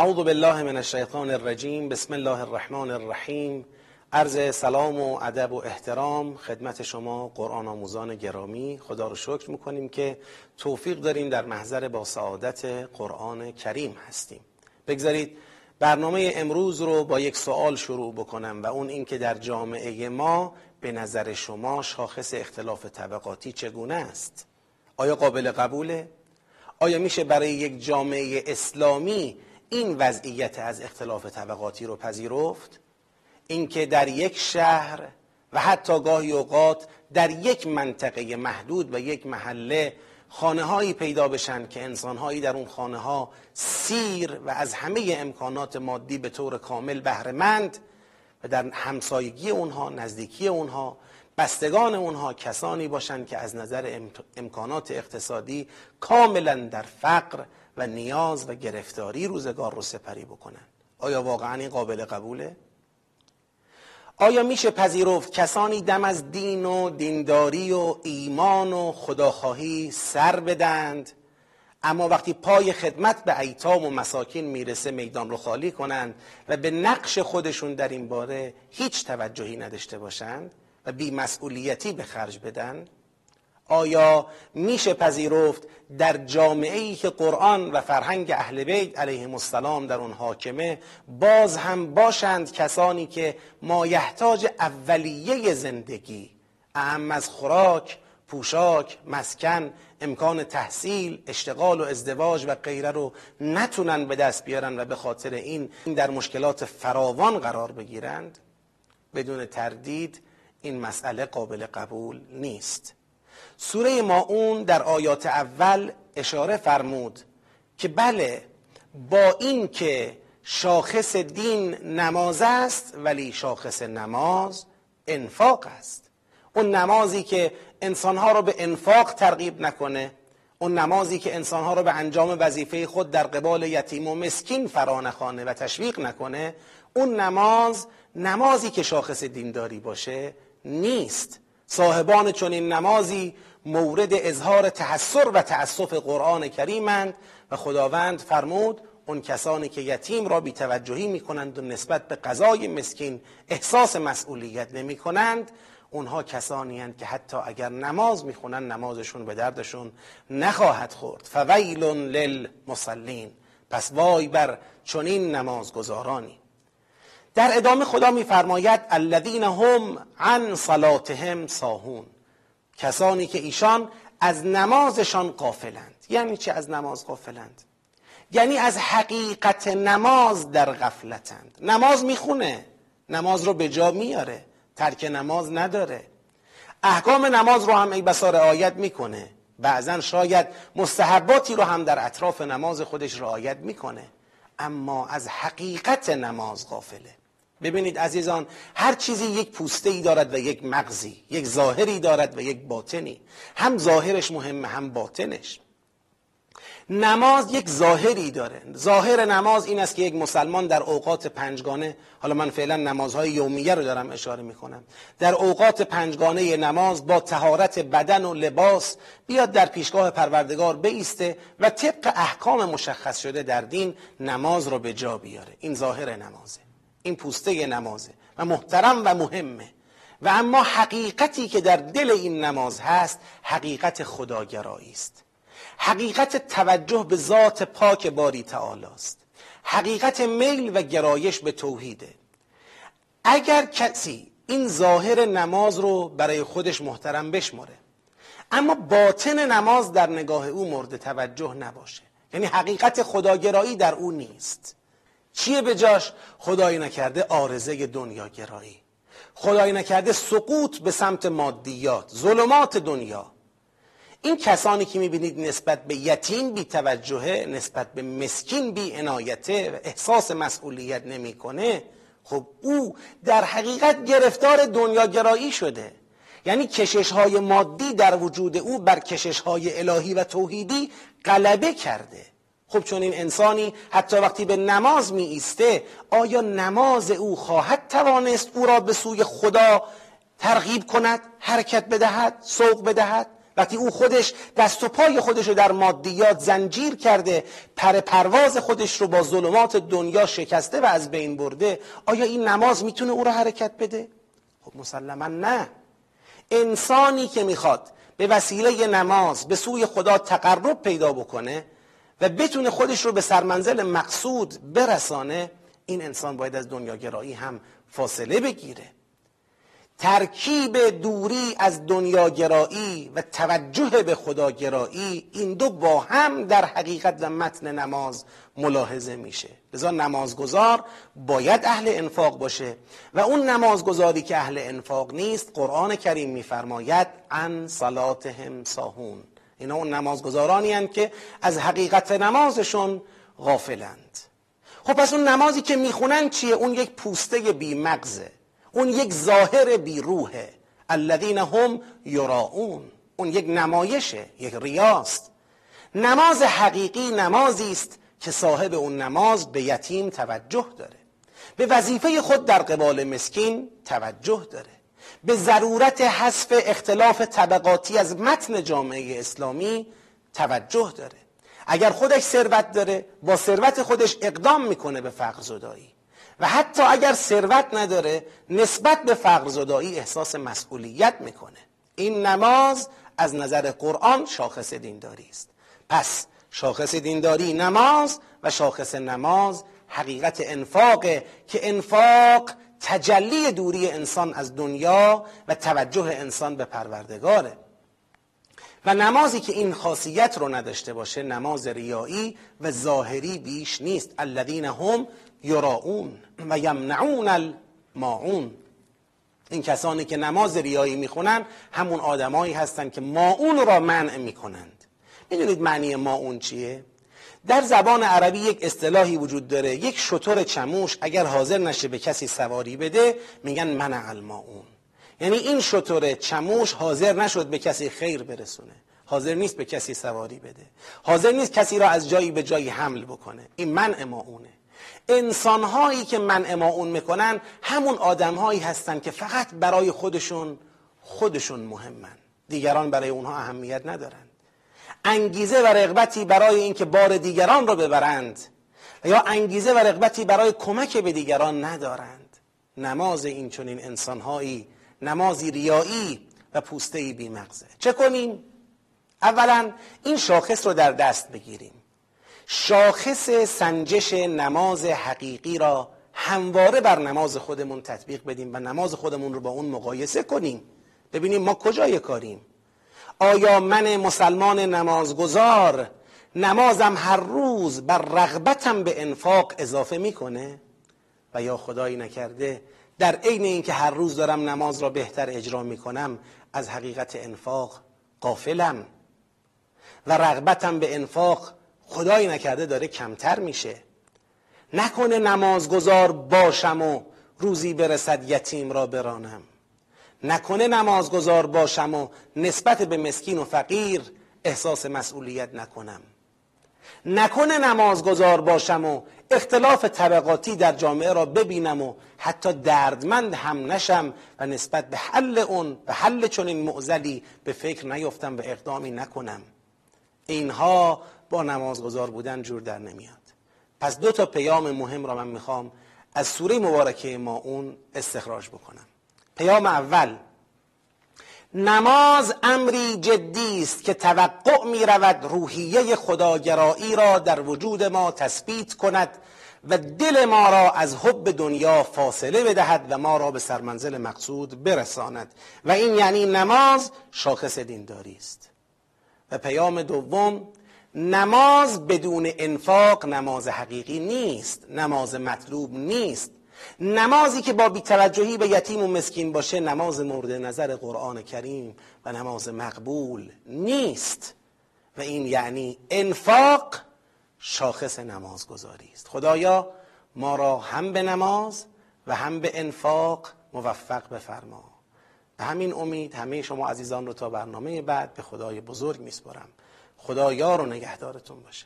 اعوذ بالله من الشیطان الرجیم بسم الله الرحمن الرحیم. عرض سلام و ادب و احترام خدمت شما قرآن آموزان گرامی. خدا رو شکر می‌کنیم که توفیق داریم در محضر با سعادت قرآن کریم هستیم. بگذارید برنامه امروز رو با یک سوال شروع بکنم و اون اینکه در جامعه ما به نظر شما شاخص اختلاف طبقاتی چگونه است؟ آیا قابل قبوله؟ آیا میشه برای یک جامعه اسلامی این وضعیت از اختلاف طبقاتی رو پذیرفت اینکه در یک شهر و حتی گاهی اوقات در یک منطقه محدود و یک محله خانه هایی پیدا بشن که انسان هایی در اون خانه ها سیر و از همه امکانات مادی به طور کامل بهرهمند و در همسایگی اونها نزدیکی اونها بستگان اونها کسانی باشند که از نظر امکانات اقتصادی کاملا در فقر و نیاز و گرفتاری روزگار رو سپری بکنن آیا واقعا این قابل قبوله؟ آیا میشه پذیرفت کسانی دم از دین و دینداری و ایمان و خداخواهی سر بدند اما وقتی پای خدمت به ایتام و مساکین می‌رسه میدان رو خالی کنند و به نقش خودشون در این باره هیچ توجهی نداشته باشند و بیمسئولیتی به خرج بدن آیا میشه پذیرفت در جامعه ای که قرآن و فرهنگ اهل بیت علیهم السلام در اون حاکمه باز هم باشند کسانی که مایحتاج اولیه زندگی اهم از خوراک پوشاک مسکن امکان تحصیل اشتغال و ازدواج و غیره رو نتونن به دست بیارن و به خاطر این در مشکلات فراوان قرار بگیرند؟ بدون تردید این مسئله قابل قبول نیست. سوره ماعون در آیات اول اشاره فرمود که بله با این که شاخص دین نماز است ولی شاخص نماز انفاق است. اون نمازی که انسانها رو به انفاق ترغیب نکنه اون نمازی که انسانها رو به انجام وظیفه خود در قبال یتیم و مسکین فرا نخوانه و تشویق نکنه اون نماز نمازی که شاخص دینداری باشه نیست. صاحبان چنین نمازی مورد اظهار تحسر و تأسف قرآن کریمند و خداوند فرمود اون کسانی که یتیم را بیتوجهی می کنند و نسبت به قضای مسکین احساس مسئولیت نمی کنند اونها کسانی هند که حتی اگر نماز می‌خونن نمازشون به دردشون نخواهد خورد. فویل للمصلین. پس وای بر چنین نمازگزارانی. در ادامه خدا میفرماید الذین هم عن صلاتهم ساهون. کسانی که ایشان از نمازشان قافلند یعنی چه از نماز قافلند یعنی از حقیقت نماز در غفلتند. نماز می‌خونه. نماز رو به جا میاره. ترک نماز نداره. احکام نماز رو هم ای بسا رعایت می‌کنه. بعضا شاید مستحباتی رو هم در اطراف نماز خودش رعایت می‌کنه. اما از حقیقت نماز غافله. ببینید عزیزان هر چیزی یک پوسته ای دارد و یک مغزی یک ظاهری دارد و یک باطنی. هم ظاهرش مهمه هم باطنش. نماز یک ظاهری داره. ظاهر نماز این است که یک مسلمان در اوقات پنجگانه حالا من فعلا نمازهای یومیه رو دارم اشاره می‌کنم در اوقات پنجگانه نماز با تهارت بدن و لباس بیاد در پیشگاه پروردگار بیسته و طبق احکام مشخص شده در دین نماز رو به جا بیاره. این ظاهر نمازه. این پوسته نمازه و محترم و مهمه. و اما حقیقتی که در دل این نماز هست حقیقت خداگرایی است. حقیقت توجه به ذات پاک باری تعالی است حقیقت میل و گرایش به توحیده. اگر کسی این ظاهر نماز رو برای خودش محترم بشماره اما باطن نماز در نگاه او مورد توجه نباشه. یعنی حقیقت خداگرایی در او نیست. چیه به جاش؟ خدایی نکرده آرزه دنیاگرایی. خدایی نکرده سقوط به سمت مادیات ظلمات دنیا. این کسانی که می‌بینید نسبت به یتیم بی توجهه نسبت به مسکین بی عنایته و احساس مسئولیت نمی‌کنه خب او در حقیقت گرفتار دنیاگرایی شده. یعنی کشش های مادی در وجود او بر کشش های الهی و توحیدی غلبه کرده. خب چون این انسانی حتی وقتی به نماز می ایسته آیا نماز او خواهد توانست او را به سوی خدا ترغیب کند حرکت بدهد سوق بدهد وقتی او خودش دست و پای خودش رو در مادیات زنجیر کرده پر پرواز خودش رو با ظلمات دنیا شکسته و از بین برده آیا این نماز می‌تونه او رو حرکت بده؟ خب مسلما نه انسانی که می‌خواد به وسیله نماز به سوی خدا تقرب پیدا بکنه و بتونه خودش رو به سرمنزل مقصود برسانه این انسان باید از دنیاگرایی هم فاصله بگیره. ترکیب دوری از دنیاگرایی و توجه به خداگرایی این دو با هم در حقیقت و متن نماز ملاحظه میشه. لذا نمازگزار باید اهل انفاق باشه و اون نمازگزاری که اهل انفاق نیست قرآن کریم میفرماید ان صلاتهم ساهون. اینا اون نمازگزارانی هستند که از حقیقت نمازشون غافلند. خب پس اون نمازی که می‌خونن چیه؟ اون یک پوسته بی مغزه اون یک ظاهر بی روحه الذین هم یراؤون. اون یک نمایشه یک ریاست. نماز حقیقی نمازی است که صاحب اون نماز به یتیم توجه داره. به وظیفه خود در قبال مسکین توجه داره. به ضرورت حذف اختلاف طبقاتی از متن جامعه اسلامی توجه داره. اگر خودش ثروت داره با ثروت خودش اقدام می‌کنه به فقر زدایی و حتی اگر ثروت نداره نسبت به فقر زدایی احساس مسئولیت می‌کنه. این نماز از نظر قرآن شاخص دینداری است. پس شاخص دینداری نماز و شاخص نماز حقیقت انفاقه که انفاق تجلی دوری انسان از دنیا و توجه انسان به پروردگاره. و نمازی که این خاصیت رو نداشته باشه نماز ریایی و ظاهری بیش نیست. الذین هم یراؤون و یمنعون الماعون. این کسانی که نماز ریایی می‌خونن همون آدمایی هستند که ماعون را منع می‌کنند. می‌دونید معنی ماعون چیه؟ در زبان عربی یک اصطلاحی وجود داره. یک شطور چموش اگر حاضر نشه به کسی سواری بده میگن منع الماعون. یعنی این شطور چموش حاضر نشد به کسی خیر برسونه. حاضر نیست به کسی سواری بده. حاضر نیست کسی را از جایی به جایی حمل بکنه. این منع ماعونه. انسان هایی که منع ماعون می‌کنن همون آدم هایی هستن که فقط برای خودشون خودشون مهمن. دیگران برای اونها اهمیت ندارند انگیزه و رغبتی برای اینکه بار دیگران را ببرند یا انگیزه و رغبتی برای کمک به دیگران ندارند. نماز این چنین انسانهایی نمازی ریایی و پوسته بیمغزه. چه کنیم؟ اولا این شاخص رو در دست بگیریم. شاخص سنجش نماز حقیقی را همواره بر نماز خودمون تطبیق بدیم و نماز خودمون رو با اون مقایسه کنیم. ببینیم ما کجای کاریم. آیا من مسلمان نمازگزار؟ نمازم هر روز بر رغبتم به انفاق اضافه می‌کنه؟ و یا خدایی نکرده در عین اینکه هر روز دارم نماز را بهتر اجرا می‌کنم از حقیقت انفاق قافلم و رغبتم به انفاق خدایی نکرده داره کمتر میشه. نکنه نمازگزار باشم و روزی برسد یتیم را برانم. نکنه نمازگزار باشم و نسبت به مسکین و فقیر احساس مسئولیت نکنم. نکنه نمازگزار باشم و اختلاف طبقاتی در جامعه را ببینم و حتی دردمند هم نشم و نسبت به حل اون به حل چنین معزلی به فکر نیفتم و اقدامی نکنم. اینها با نمازگزار بودن جور در نمیاد. پس دو تا پیام مهم را من می‌خوام از سوره مبارکه ما اون استخراج بکنم. پیام اول. نماز امری جدی است که توقع می رود روحیه خداگرایی را در وجود ما تثبیت کند و دل ما را از حب دنیا فاصله بدهد و ما را به سرمنزل مقصود برساند. و این یعنی نماز شاخص دینداری است. و پیام دوم نماز بدون انفاق نماز حقیقی نیست نماز مطلوب نیست. نمازی که با بیتوجهی به یتیم و مسکین باشه نماز مورد نظر قرآن کریم و نماز مقبول نیست. و این یعنی انفاق شاخص نمازگذاری است. خدایا ما را هم به نماز و هم به انفاق موفق بفرما. به همین امید همه شما عزیزان رو تا برنامه بعد به خدای بزرگ میسپرم خدا یار و نگهدارتون باشه.